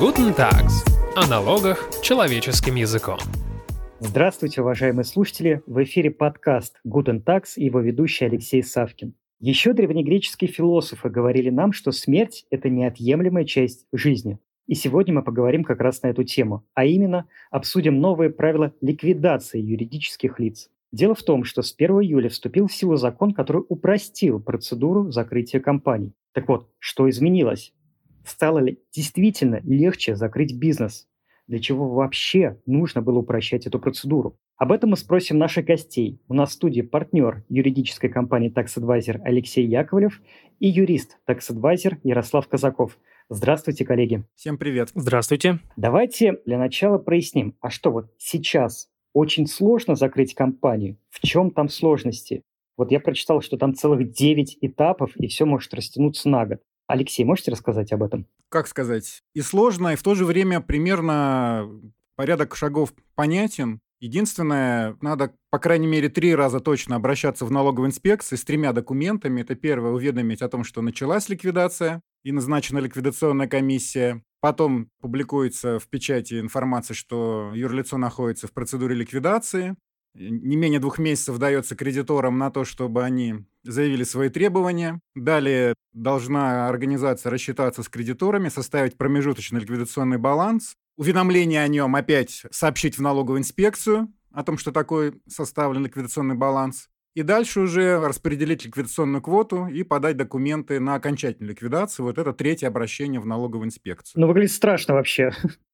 Guten Tags. О налогах человеческим языком. Здравствуйте, уважаемые слушатели! В эфире подкаст Guten Tags и его ведущий Алексей Савкин. Еще древнегреческие философы говорили нам, что смерть – это неотъемлемая часть жизни. И сегодня мы поговорим как раз на эту тему, а именно обсудим новые правила ликвидации юридических лиц. Дело в том, что с 1 июля вступил в силу закон, который упростил процедуру закрытия компаний. Так вот, что изменилось? Стало ли действительно легче закрыть бизнес? Для чего вообще нужно было упрощать эту процедуру? Об этом мы спросим наших гостей. У нас в студии партнер юридической компании Tax Advisor Алексей Яковлев и юрист Tax Advisor Ярослав Казаков. Здравствуйте, коллеги. Всем привет. Здравствуйте. Давайте для начала проясним, а что вот сейчас очень сложно закрыть компанию. В чем там сложности? Вот я прочитал, что там целых 9 этапов, и все может растянуться на год. Алексей, можете рассказать об этом? Как сказать? И сложно, и в то же время примерно порядок шагов понятен. Единственное, надо, по крайней мере, три раза точно обращаться в налоговую инспекцию с тремя документами. Это первое, уведомить о том, что началась ликвидация и назначена ликвидационная комиссия. Потом публикуется в печати информация, что юрлицо находится в процедуре ликвидации. Не менее двух месяцев дается кредиторам на то, чтобы они заявили свои требования. Далее должна организация рассчитаться с кредиторами, составить промежуточный ликвидационный баланс. Уведомление о нем опять сообщить в налоговую инспекцию о том, что такой составлен ликвидационный баланс. И дальше уже распределить ликвидационную квоту и подать документы на окончательную ликвидацию. Вот это третье обращение в налоговую инспекцию. Ну, выглядит страшно вообще.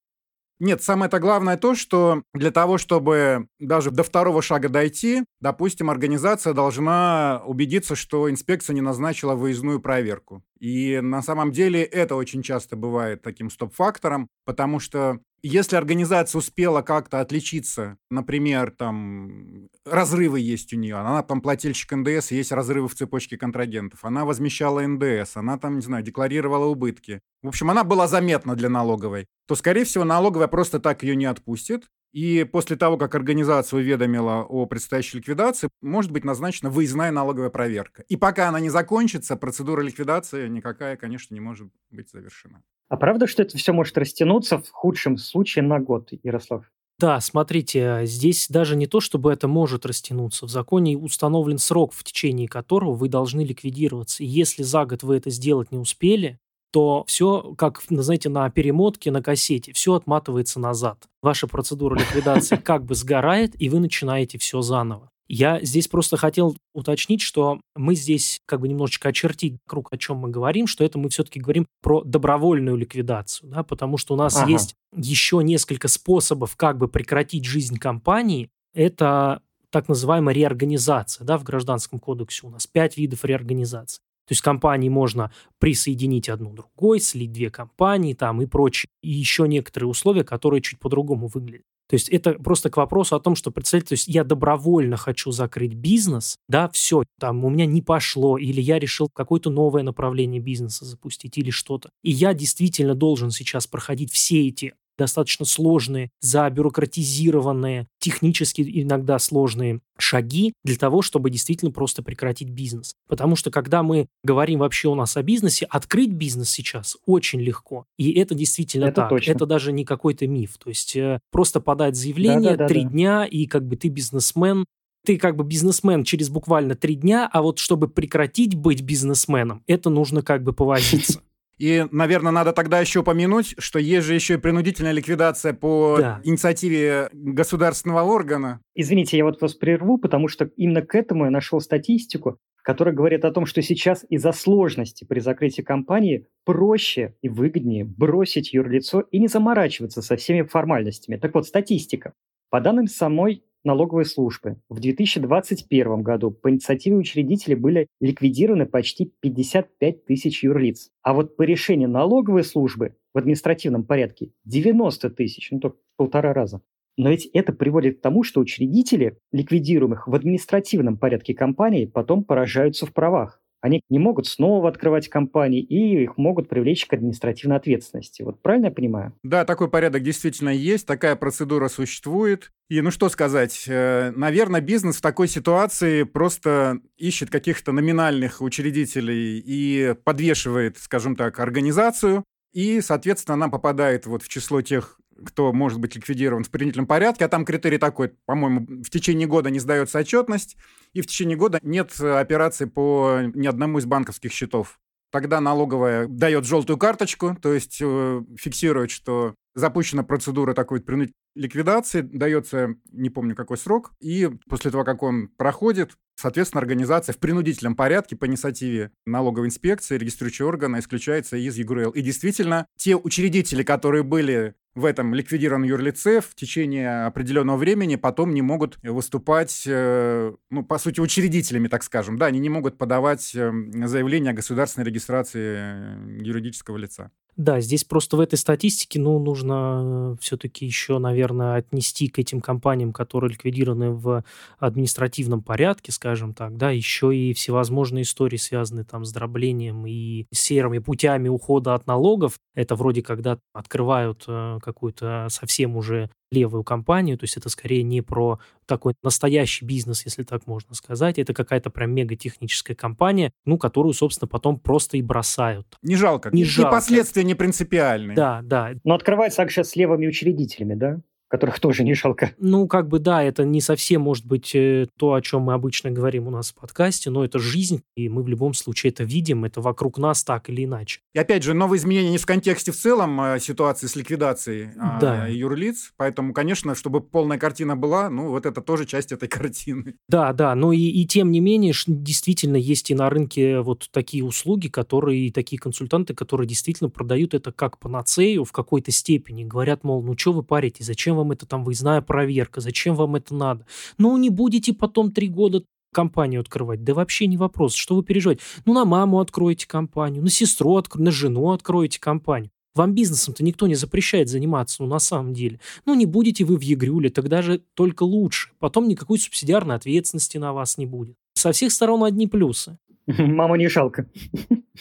Нет, самое-то главное то, что для того, чтобы даже до второго шага дойти, допустим, организация должна убедиться, что инспекция не назначила выездную проверку. И на самом деле это очень часто бывает таким стоп-фактором, потому что если организация успела как-то отличиться, например, там разрывы есть у нее, она там плательщик НДС, есть разрывы в цепочке контрагентов, она возмещала НДС, она там, не знаю, декларировала убытки. В общем, она была заметна для налоговой, то, скорее всего, налоговая просто так ее не отпустит, и после того, как организация уведомила о предстоящей ликвидации, может быть назначена выездная налоговая проверка. И пока она не закончится, процедура ликвидации никакая, конечно, не может быть завершена. А правда, что это все может растянуться в худшем случае на год, Ярослав? Да, смотрите, здесь даже не то, чтобы это может растянуться. В законе установлен срок, в течение которого вы должны ликвидироваться. И если за год вы это сделать не успели, то все, как, знаете, на перемотке, на кассете, все отматывается назад. Ваша процедура ликвидации как бы сгорает, и вы начинаете все заново. Я здесь просто хотел уточнить, что мы здесь как бы немножечко очертить круг, о чем мы говорим, что это мы все-таки говорим про добровольную ликвидацию, да, потому что у нас ага. есть еще несколько способов как бы прекратить жизнь компании. Это так называемая реорганизация, да, в Гражданском кодексе у нас пять видов реорганизации. То есть компании можно присоединить одну другой, слить две компании там и прочее. И еще некоторые условия, которые чуть по-другому выглядят. То есть это просто к вопросу о том, что, представьте, то есть я добровольно хочу закрыть бизнес, да, все, там у меня не пошло, или я решил какое-то новое направление бизнеса запустить, или что-то. И я действительно должен сейчас проходить все эти достаточно сложные, забюрократизированные, технически иногда сложные шаги для того, чтобы действительно просто прекратить бизнес. Потому что когда мы говорим вообще у нас о бизнесе, открыть бизнес сейчас очень легко. И это действительно это так. Точно. Это даже не какой-то миф. То есть э, просто подать заявление, три дня, и как бы ты бизнесмен, ты как бы бизнесмен через буквально три дня, а вот чтобы прекратить быть бизнесменом, это нужно как бы повозиться. И, наверное, надо тогда еще упомянуть, что есть же еще и принудительная ликвидация по да. инициативе государственного органа. Извините, я вот вас прерву, потому что именно к этому я нашел статистику, которая говорит о том, что сейчас из-за сложности при закрытии компании проще и выгоднее бросить юрлицо и не заморачиваться со всеми формальностями. Так вот, статистика. По данным самой налоговой службы. В 2021 году по инициативе учредителей были ликвидированы почти 55 тысяч юрлиц. А вот по решению налоговой службы в административном порядке 90 тысяч, ну только полтора раза. Но ведь это приводит к тому, что учредители ликвидируемых в административном порядке компаний потом поражаются в правах они не могут снова открывать компании, и их могут привлечь к административной ответственности. Вот правильно я понимаю? Да, такой порядок действительно есть, такая процедура существует. И ну что сказать, э, наверное, бизнес в такой ситуации просто ищет каких-то номинальных учредителей и подвешивает, скажем так, организацию, и, соответственно, она попадает вот в число тех кто может быть ликвидирован в принудительном порядке, а там критерий такой, по-моему, в течение года не сдается отчетность, и в течение года нет операций по ни одному из банковских счетов. Тогда налоговая дает желтую карточку, то есть э, фиксирует, что запущена процедура такой принудительной ликвидации, дается, не помню какой срок, и после того, как он проходит, соответственно, организация в принудительном порядке по инициативе налоговой инспекции, регистрирующего органа, исключается из ЕГРЛ. И действительно, те учредители, которые были в этом ликвидированном юрлице в течение определенного времени потом не могут выступать, э, ну, по сути, учредителями, так скажем. Да, они не могут подавать э, заявление о государственной регистрации э, юридического лица. Да, здесь просто в этой статистике, ну, нужно все-таки еще, наверное, отнести к этим компаниям, которые ликвидированы в административном порядке, скажем так, да, еще и всевозможные истории, связанные там с дроблением и серыми путями ухода от налогов. Это вроде когда открывают какую-то совсем уже левую компанию, то есть это скорее не про такой настоящий бизнес, если так можно сказать, это какая-то прям мега-техническая компания, ну, которую, собственно, потом просто и бросают. Не жалко. Не и жалко. последствия не принципиальные. Да, да. Но открывается акция с левыми учредителями, да? Которых тоже не жалко. Ну, как бы да, это не совсем может быть э, то, о чем мы обычно говорим у нас в подкасте, но это жизнь, и мы в любом случае это видим, это вокруг нас так или иначе. И опять же, новые изменения не в контексте в целом а ситуации с ликвидацией а, да. юрлиц, поэтому, конечно, чтобы полная картина была, ну, вот это тоже часть этой картины. Да, да, но и, и тем не менее, действительно есть и на рынке вот такие услуги, которые, и такие консультанты, которые действительно продают это как панацею в какой-то степени, говорят, мол, ну, что вы парите, зачем вам вам это там выездная проверка, зачем вам это надо? Ну, не будете потом три года компанию открывать. Да вообще не вопрос. Что вы переживаете? Ну, на маму откроете компанию, на сестру, откро... на жену откроете компанию. Вам бизнесом-то никто не запрещает заниматься, ну, на самом деле. Ну, не будете вы в Егрюле, тогда же только лучше. Потом никакой субсидиарной ответственности на вас не будет. Со всех сторон одни плюсы. Маму не жалко.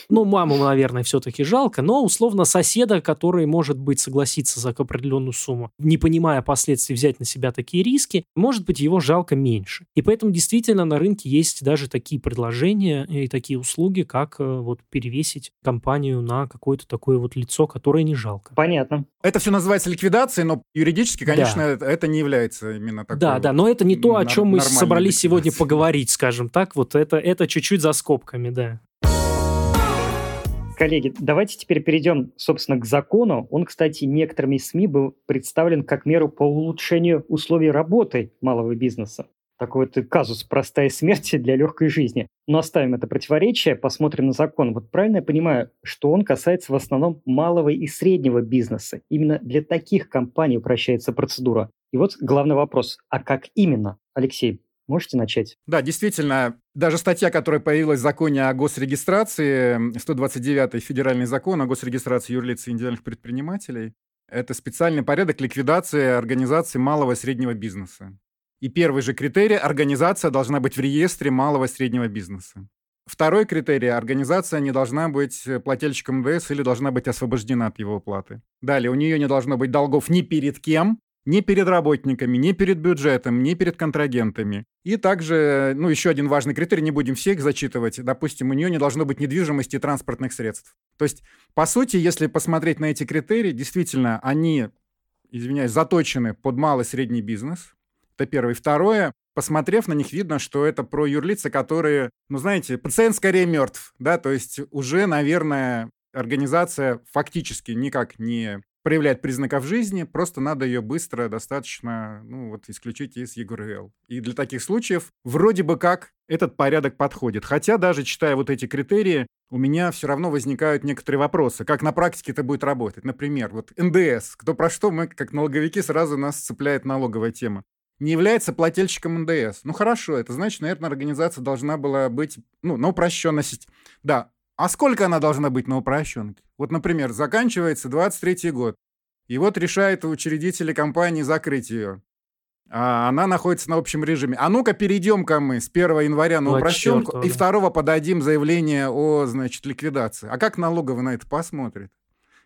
Ну, маму, наверное, все-таки жалко, но условно соседа, который, может быть, согласится за определенную сумму, не понимая последствий взять на себя такие риски, может быть, его жалко меньше. И поэтому действительно на рынке есть даже такие предложения и такие услуги, как э, вот перевесить компанию на какое-то такое вот лицо, которое не жалко. Понятно. Это все называется ликвидацией, но юридически, конечно, да. это не является именно такой. Да, да, но это не то, о чем мы собрались сегодня поговорить, скажем так. Вот это, это чуть-чуть за скобками, да. Коллеги, давайте теперь перейдем, собственно, к закону. Он, кстати, некоторыми СМИ был представлен как меру по улучшению условий работы малого бизнеса. Такой вот казус «простая смерть для легкой жизни». Но оставим это противоречие, посмотрим на закон. Вот правильно я понимаю, что он касается в основном малого и среднего бизнеса. Именно для таких компаний упрощается процедура. И вот главный вопрос, а как именно? Алексей, Можете начать? Да, действительно, даже статья, которая появилась в законе о госрегистрации, 129-й федеральный закон о госрегистрации юрлиц и индивидуальных предпринимателей, это специальный порядок ликвидации организации малого и среднего бизнеса. И первый же критерий – организация должна быть в реестре малого и среднего бизнеса. Второй критерий – организация не должна быть плательщиком МДС или должна быть освобождена от его оплаты. Далее, у нее не должно быть долгов ни перед кем, ни перед работниками, ни перед бюджетом, ни перед контрагентами. И также, ну, еще один важный критерий, не будем все их зачитывать, допустим, у нее не должно быть недвижимости и транспортных средств. То есть, по сути, если посмотреть на эти критерии, действительно, они, извиняюсь, заточены под малый и средний бизнес. Это первое. Второе, посмотрев на них, видно, что это про юрлица, которые, ну, знаете, пациент скорее мертв, да, то есть уже, наверное, организация фактически никак не проявляет признаков жизни, просто надо ее быстро достаточно, ну, вот, исключить из ЕГРЛ. И для таких случаев вроде бы как этот порядок подходит. Хотя даже читая вот эти критерии, у меня все равно возникают некоторые вопросы, как на практике это будет работать. Например, вот НДС, кто про что, мы как налоговики сразу нас цепляет налоговая тема. Не является плательщиком НДС. Ну хорошо, это значит, наверное, организация должна была быть, ну, на упрощенность. Да, а сколько она должна быть на упрощенке? Вот, например, заканчивается 23 год, и вот решает учредители компании закрыть ее. А она находится на общем режиме. А ну-ка перейдем-ка мы с 1 января на упрощенку, и 2 подадим заявление о, значит, ликвидации. А как налоговый на это посмотрит?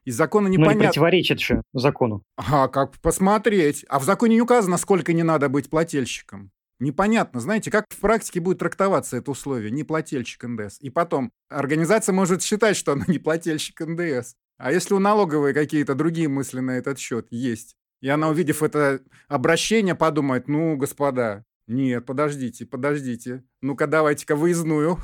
Из закона непонятно. Ну, не противоречит же закону. А как посмотреть? А в законе не указано, сколько не надо быть плательщиком. Непонятно, знаете, как в практике будет трактоваться это условие, не плательщик НДС. И потом, организация может считать, что она не плательщик НДС. А если у налоговой какие-то другие мысли на этот счет есть? И она, увидев это обращение, подумает, ну, господа, нет, подождите, подождите. Ну-ка, давайте-ка выездную.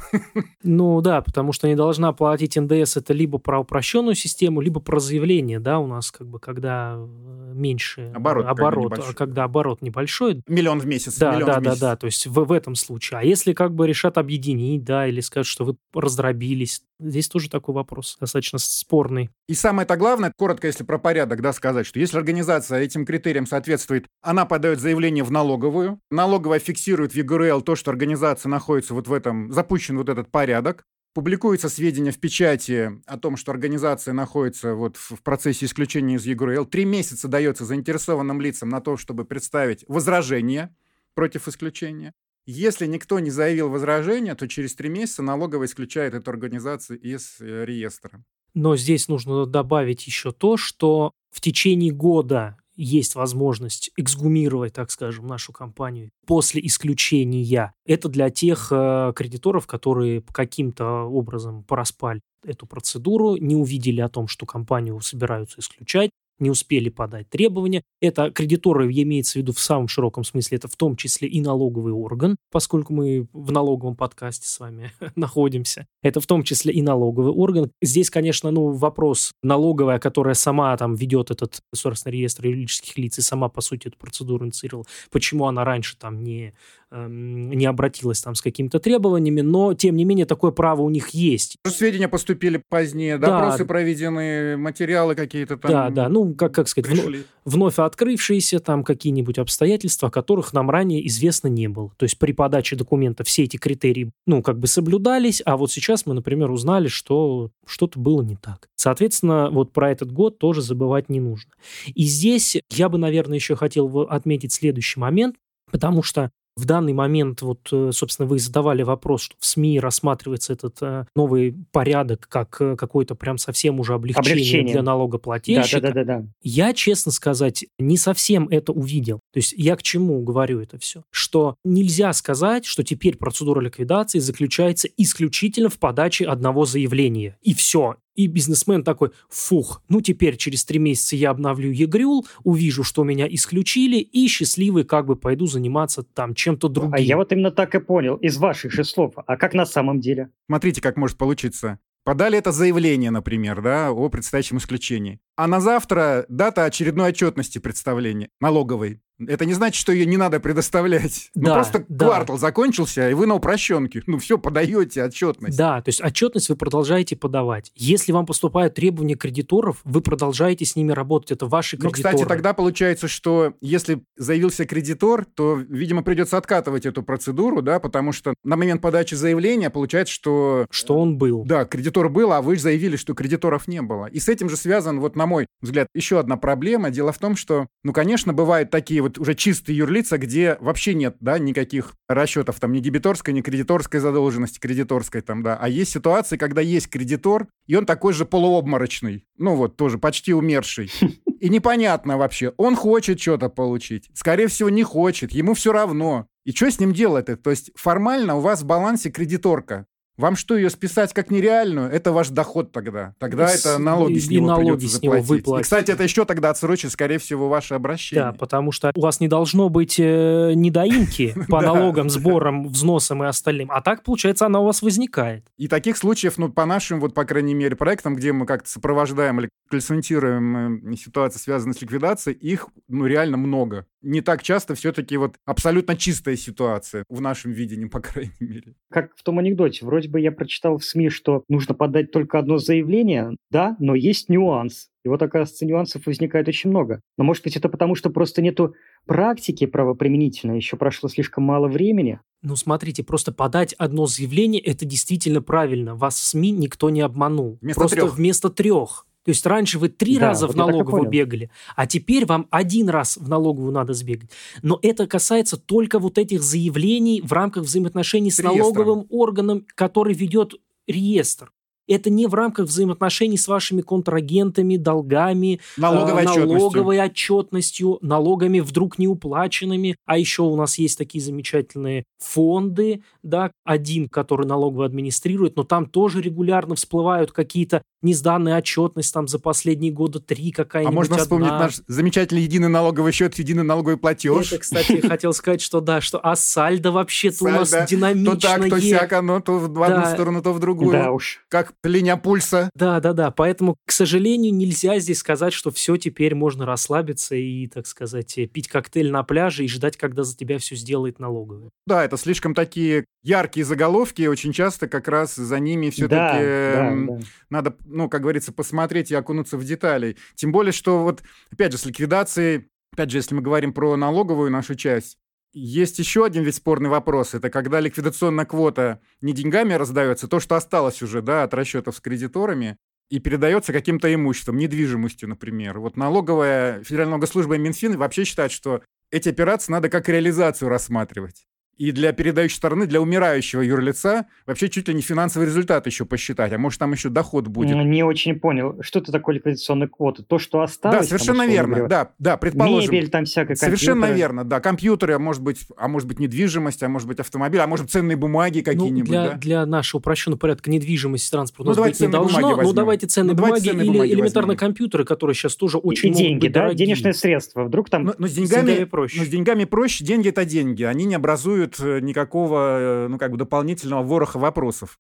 Ну да, потому что не должна платить НДС это либо про упрощенную систему, либо про заявление, да, у нас как бы когда э, меньше оборот, оборот а когда оборот небольшой. Миллион в месяц. Да, миллион да, в да, месяц. да, то есть в, в этом случае. А если как бы решат объединить, да, или скажут, что вы раздробились, здесь тоже такой вопрос достаточно спорный. И самое-то главное, коротко, если про порядок, да, сказать, что если организация этим критериям соответствует, она подает заявление в налоговую, налоговая фиксирует в ЕГРЛ то, что организация находится вот в этом, запущен вот этот порядок, публикуются сведения в печати о том, что организация находится вот в процессе исключения из ЕГРЛ. Три месяца дается заинтересованным лицам на то, чтобы представить возражение против исключения. Если никто не заявил возражения, то через три месяца налоговая исключает эту организацию из э, реестра. Но здесь нужно добавить еще то, что в течение года есть возможность эксгумировать, так скажем, нашу компанию после исключения. Это для тех э, кредиторов, которые каким-то образом пораспали эту процедуру, не увидели о том, что компанию собираются исключать, не успели подать требования. Это кредиторы имеется в виду в самом широком смысле, это в том числе и налоговый орган, поскольку мы в налоговом подкасте с вами находимся. Это в том числе и налоговый орган. Здесь, конечно, ну, вопрос налоговая, которая сама там ведет этот государственный реестр юридических лиц и сама, по сути, эту процедуру инициировала. Почему она раньше там не, эм, не обратилась там с какими-то требованиями, но, тем не менее, такое право у них есть. Сведения поступили позднее, Да. допросы проведены, материалы какие-то там Да, да, ну, как, как сказать, пришли. вновь открывшиеся там какие-нибудь обстоятельства, о которых нам ранее известно не было. То есть при подаче документа все эти критерии, ну, как бы соблюдались, а вот сейчас мы, например, узнали, что что-то было не так. Соответственно, вот про этот год тоже забывать не нужно. И здесь я бы, наверное, еще хотел отметить следующий момент, потому что в данный момент, вот, э, собственно, вы задавали вопрос, что в СМИ рассматривается этот э, новый порядок как э, какое-то прям совсем уже облегчение, Облегчение. для Да, налогоплательщика. да, да, да, да. Я, честно сказать, не совсем это увидел. То есть я к чему говорю это все? Что нельзя сказать, что теперь процедура ликвидации заключается исключительно в подаче одного заявления. И все. И бизнесмен такой, фух, ну теперь через три месяца я обновлю ЕГРЮЛ, увижу, что меня исключили, и счастливый как бы пойду заниматься там чем-то другим. А я вот именно так и понял, из ваших же слов. А как на самом деле? Смотрите, как может получиться. Подали это заявление, например, да, о предстоящем исключении. А на завтра дата очередной отчетности представления налоговой. Это не значит, что ее не надо предоставлять. Ну, Да, просто да. квартал закончился, и вы на упрощенке. Ну, все, подаете отчетность. Да, то есть отчетность вы продолжаете подавать. Если вам поступают требования кредиторов, вы продолжаете с ними работать. Это ваши Ну, кредиторы. кстати, тогда получается, что если заявился кредитор, то, видимо, придется откатывать эту процедуру, да, потому что на момент подачи заявления получается, что Что он был. Да, кредитор был, а вы же заявили, что кредиторов не было. И с этим же связан, вот на мой взгляд, еще одна проблема. Дело в том, что, ну, конечно, бывают такие вот уже чистые юрлица, где вообще нет, да, никаких расчетов, там, ни дебиторской, ни кредиторской задолженности, кредиторской там, да. А есть ситуации, когда есть кредитор, и он такой же полуобморочный. Ну, вот, тоже почти умерший. И непонятно вообще, он хочет что-то получить. Скорее всего, не хочет, ему все равно. И что с ним делать-то? То есть формально у вас в балансе кредиторка. Вам что, ее списать как нереальную? Это ваш доход тогда. Тогда С- это налоги и- с и него налоги придется с него заплатить. выплатить. И, кстати, это еще тогда отсрочит, скорее всего, ваше обращение. Да, потому что у вас не должно быть э, недоимки по налогам, сборам, взносам и остальным. А так, получается, она у вас возникает. И таких случаев, ну, по нашим, вот, по крайней мере, проектам, где мы как-то сопровождаем или консультируем э, ситуации, связанные с ликвидацией, их, ну, реально много. Не так часто все-таки вот абсолютно чистая ситуация в нашем видении, по крайней мере. Как в том анекдоте. Вроде бы я прочитал в СМИ, что нужно подать только одно заявление, да, но есть нюанс. И вот, оказывается, нюансов возникает очень много. Но, может быть, это потому, что просто нету практики правоприменительной, еще прошло слишком мало времени. Ну, смотрите, просто подать одно заявление – это действительно правильно. Вас в СМИ никто не обманул. Вместо просто трех. вместо трех. То есть раньше вы три Да, раза вот в налоговую бегали, а теперь вам один раз в налоговую надо сбегать. Но это касается только вот этих заявлений в рамках взаимоотношений с, С налоговым органом, который ведет реестр. Это не в рамках взаимоотношений с вашими контрагентами, долгами, Налоговой э, отчетностью. налоговой отчетностью, налогами вдруг неуплаченными. А еще у нас есть такие замечательные фонды, да, один, который налоговый администрирует, но там тоже регулярно всплывают какие-то несданная отчетность там за последние года три какая-нибудь А можно вспомнить одна. наш замечательный единый налоговый счет, единый налоговый платеж. Это, кстати, хотел сказать, что да, что а сальдо вообще-то у нас динамичное. То так, то сяк, оно то в одну сторону, то в другую. Да уж. Как линия пульса. Да, да, да. Поэтому, к сожалению, нельзя здесь сказать, что все теперь можно расслабиться и, так сказать, э, пить коктейль на пляже и ждать, когда за тебя все сделает налоговая. Да, это слишком такие яркие заголовки, очень часто как раз за ними все-таки Да, да, да. надо, ну, как говорится, посмотреть и окунуться в детали. Тем более, что вот, опять же, с ликвидацией, опять же, если мы говорим про налоговую нашу часть, есть еще один ведь спорный вопрос. Это когда ликвидационная квота не деньгами раздается, то, что осталось уже, да, от расчетов с кредиторами, и передается каким-то имуществом, недвижимостью, например. Вот налоговая, Федеральная налоговая служба и Минфин вообще считают, что эти операции надо как реализацию рассматривать. И для передающей стороны, для умирающего юрлица, вообще чуть ли не финансовый результат еще посчитать, а может там еще доход будет. Не очень понял, что это такое ликвидационная квота? То, что осталось? Да, там, совершенно условно верно. Да, да, предположим. Мебель там всякая, Совершенно компьютеры. верно, да. Компьютеры, а может быть, а может быть недвижимость, а может быть автомобиль, а может ценные бумаги Ну, какие-нибудь, для, да? для нашего упрощенного порядка недвижимости транспорта Ну, у нас давайте быть не ценные бумаги должно. Ну, возьмем. давайте ценные Ну, давайте бумаги ценные или бумаги элементарно возьмем. компьютеры, которые сейчас тоже очень и могут деньги, быть да, дорогие. денежные средства. Вдруг там... Но, но с С деньгами деньгами проще. Но с деньгами проще. Деньги это деньги. Они не образуют э, никакого, э, ну как бы дополнительного вороха вопросов.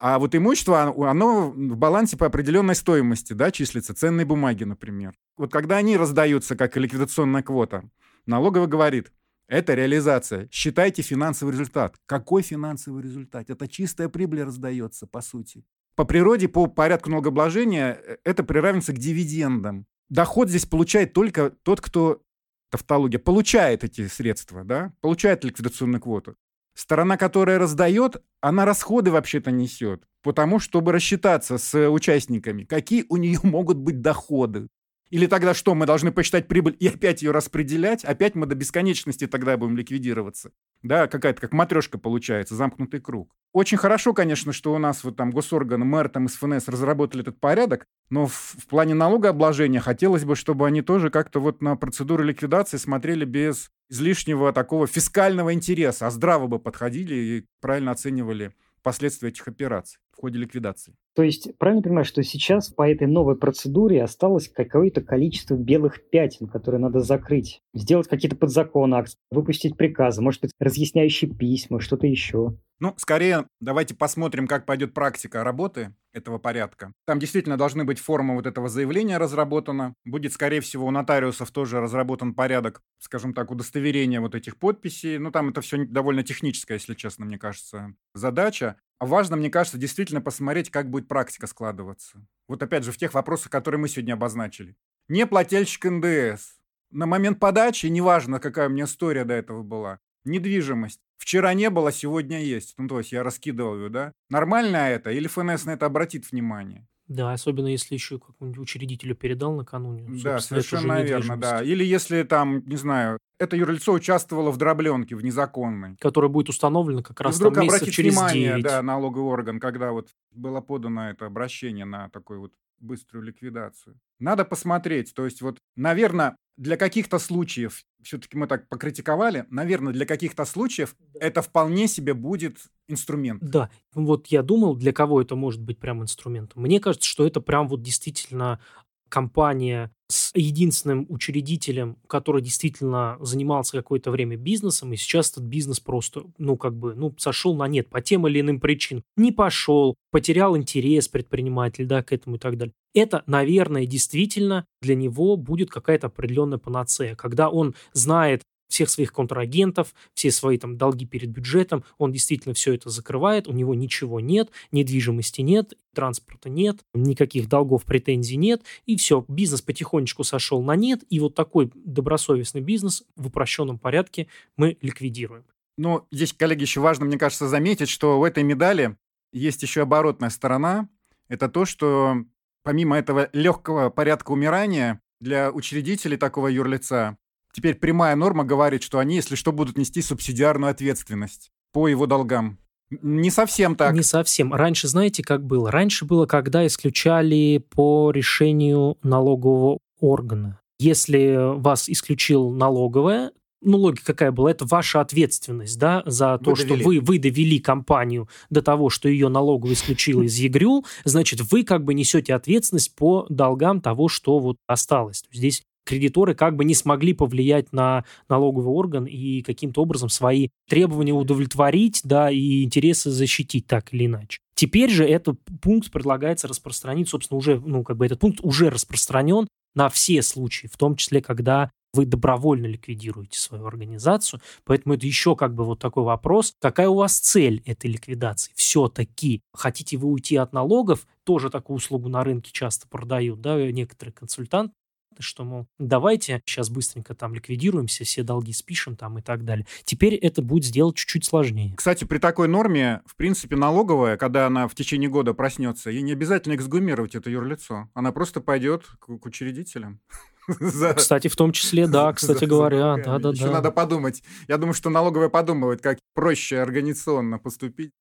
А вот имущество, оно- оно в балансе по определенной стоимости, да, числится. Ценные бумаги, например. Вот когда они раздаются как ликвидационная квота, налоговый говорит, это реализация. Считайте финансовый результат. Какой финансовый результат? Это чистая прибыль раздается, по сути. По природе, по порядку налогообложения, э, это приравнивается к дивидендам. Доход здесь получает только тот, кто, тавтология, получает эти средства, да, получает ликвидационную квоту. Сторона, которая раздает, она расходы вообще-то несет, потому чтобы рассчитаться с участниками, какие у нее могут быть доходы. Или тогда что, мы должны посчитать прибыль и опять ее распределять? Опять мы до бесконечности тогда будем ликвидироваться. Да, какая-то как матрешка получается, замкнутый круг. Очень хорошо, конечно, что у нас вот там госорганы, мэр там из ФНС разработали этот порядок, но в, в плане налогообложения хотелось бы, чтобы они тоже как-то вот на процедуру ликвидации смотрели без излишнего такого фискального интереса, а здраво бы подходили и правильно оценивали последствия этих операций в ходе ликвидации. То есть, правильно понимаю, что сейчас по этой новой процедуре осталось какое-то количество белых пятен, которые надо закрыть, сделать какие-то подзаконные акты, выпустить приказы, может быть, разъясняющие письма, что-то еще. Ну, скорее, давайте посмотрим, как пойдет практика работы этого порядка. Там действительно должны быть формы вот этого заявления разработана. Будет, скорее всего, у нотариусов тоже разработан порядок, скажем так, удостоверения вот этих подписей. Ну, там это все довольно техническая, если честно, мне кажется, задача. А важно, мне кажется, действительно посмотреть, как будет практика складываться. Вот опять же, в тех вопросах, которые мы сегодня обозначили. Не плательщик НДС. На момент подачи, неважно, какая у меня история до этого была, недвижимость. Вчера не было, сегодня есть. Ну, то есть я раскидывал ее, да? Нормально это? Или ФНС на это обратит внимание? Да, особенно если еще какому-нибудь учредителю передал накануне. Да, совершенно верно, да. Или если там, не знаю, это юрлицо участвовало в дробленке, в незаконной. Которая будет установлена как раз вдруг там месяцев через внимание, 9. да, налоговый орган, когда вот было подано это обращение на такую вот быструю ликвидацию. Надо посмотреть, то есть вот, наверное, для каких-то случаев, все-таки мы так покритиковали, наверное, для каких-то случаев это вполне себе будет инструмент. Да, вот я думал, для кого это может быть прям инструментом. Мне кажется, что это прям вот действительно компания единственным учредителем, который действительно занимался какое-то время бизнесом, и сейчас этот бизнес просто, ну, как бы, ну, сошел на нет по тем или иным причинам. Не пошел, потерял интерес предприниматель, да, к этому и так далее. Это, наверное, действительно для него будет какая-то определенная панацея, когда он знает всех своих контрагентов, все свои там долги перед бюджетом, он действительно все это закрывает, у него ничего нет, недвижимости нет, транспорта нет, никаких долгов, претензий нет, и все, бизнес потихонечку сошел на нет, и вот такой добросовестный бизнес в упрощенном порядке мы ликвидируем. Но здесь, коллеги, еще важно, мне кажется, заметить, что у этой медали есть еще оборотная сторона. Это то, что помимо этого легкого порядка умирания для учредителей такого юрлица, теперь прямая норма говорит, что они, если что, будут нести субсидиарную ответственность по его долгам. Не совсем так. Не совсем. Раньше, знаете, как было? Раньше было, когда исключали по решению налогового органа. Если вас исключил налоговая, ну, логика какая была, это ваша ответственность, да, за то, вы что вы, вы довели компанию до того, что ее налоговая исключила из ЕГРЮЛ, значит, вы как бы несете ответственность по долгам того, что вот осталось. Здесь кредиторы как бы не смогли повлиять на налоговый орган и каким-то образом свои требования удовлетворить, да, и интересы защитить так или иначе. Теперь же этот пункт предлагается распространить, собственно, уже, ну, как бы этот пункт уже распространен на все случаи, в том числе, когда вы добровольно ликвидируете свою организацию. Поэтому это еще как бы вот такой вопрос. Какая у вас цель этой ликвидации? Все-таки хотите вы уйти от налогов? Тоже такую услугу на рынке часто продают, да, некоторые консультанты что, мол, давайте сейчас быстренько там ликвидируемся, все долги спишем там и так далее. Теперь это будет сделать чуть-чуть сложнее. Кстати, при такой норме, в принципе, налоговая, когда она в течение года проснется, ей не обязательно эксгумировать это юрлицо. Она просто пойдет к, к учредителям. За... Кстати, в том числе, да, кстати за, говоря, да, да, Еще да. надо подумать. Я думаю, что налоговая подумывает, как проще организационно поступить.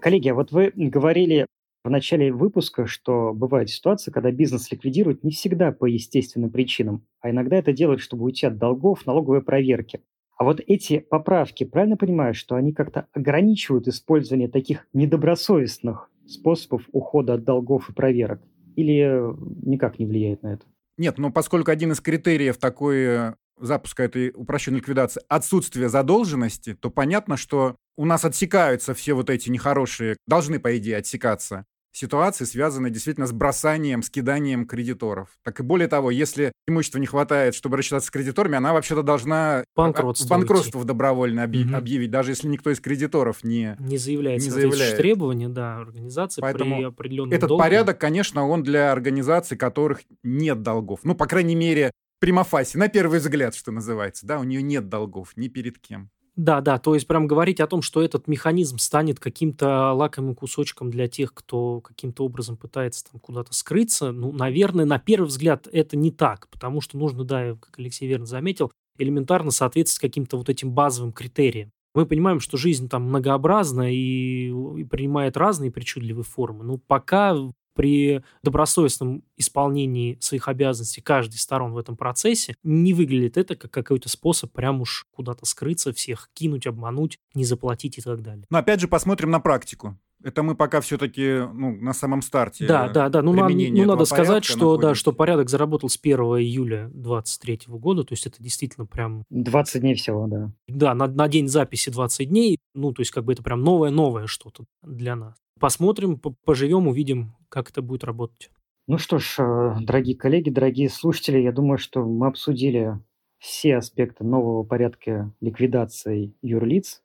Коллеги, а вот вы говорили в начале выпуска, что бывают ситуации, когда бизнес ликвидируют не всегда по естественным причинам, а иногда это делают, чтобы уйти от долгов, налоговой проверки. А вот эти поправки, правильно понимаю, что они как-то ограничивают использование таких недобросовестных способов ухода от долгов и проверок? Или никак не влияет на это? Нет, но поскольку один из критериев такой э, запуска этой упрощенной ликвидации отсутствие задолженности, то понятно, что у нас отсекаются все вот эти нехорошие, должны, по идее, отсекаться ситуации, связанные действительно с бросанием, скиданием кредиторов. Так и более того, если имущества не хватает, чтобы рассчитаться с кредиторами, она вообще-то должна банкротство, банкротство добровольно объ... угу. объявить, даже если никто из кредиторов не, не заявляет, не заявляет. требования да, организации Поэтому при определенном Этот долге. порядок, конечно, он для организаций, которых нет долгов. Ну, по крайней мере, примафаси, на первый взгляд, что называется, да, у нее нет долгов ни перед кем. Да, да, то есть прям говорить о том, что этот механизм станет каким-то лакомым кусочком для тех, кто каким-то образом пытается там куда-то скрыться, ну, наверное, на первый взгляд это не так, потому что нужно, да, как Алексей верно заметил, элементарно соответствовать каким-то вот этим базовым критериям. Мы понимаем, что жизнь там многообразна и, и принимает разные причудливые формы. Но пока при добросовестном исполнении своих обязанностей каждой из сторон в этом процессе не выглядит это как какой-то способ прям уж куда-то скрыться, всех кинуть, обмануть, не заплатить и так далее. Но опять же посмотрим на практику. Это мы пока все-таки ну, на самом старте. Да, да, да. Ну, надо, ну, надо сказать, что, да, что порядок заработал с 1 июля 2023 года. То есть это действительно прям... 20 дней всего, да. Да, на, на день записи 20 дней. Ну, то есть как бы это прям новое-новое что-то для нас. Посмотрим, поживем, увидим, как это будет работать. Ну что ж, э, дорогие коллеги, дорогие слушатели, я думаю, что мы обсудили все аспекты нового порядка ликвидации юрлиц.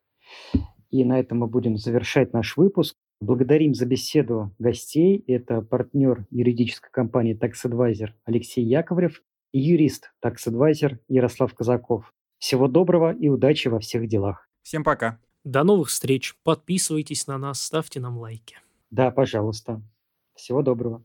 И на этом мы будем завершать наш выпуск. Благодарим за беседу гостей. Это партнер юридической компании Tax Advisor Алексей Яковлев и юрист Tax Advisor Ярослав Казаков. Всего доброго и удачи во всех делах. Всем пока. До новых встреч. Подписывайтесь на нас, ставьте нам лайки. Да, пожалуйста. Всего доброго.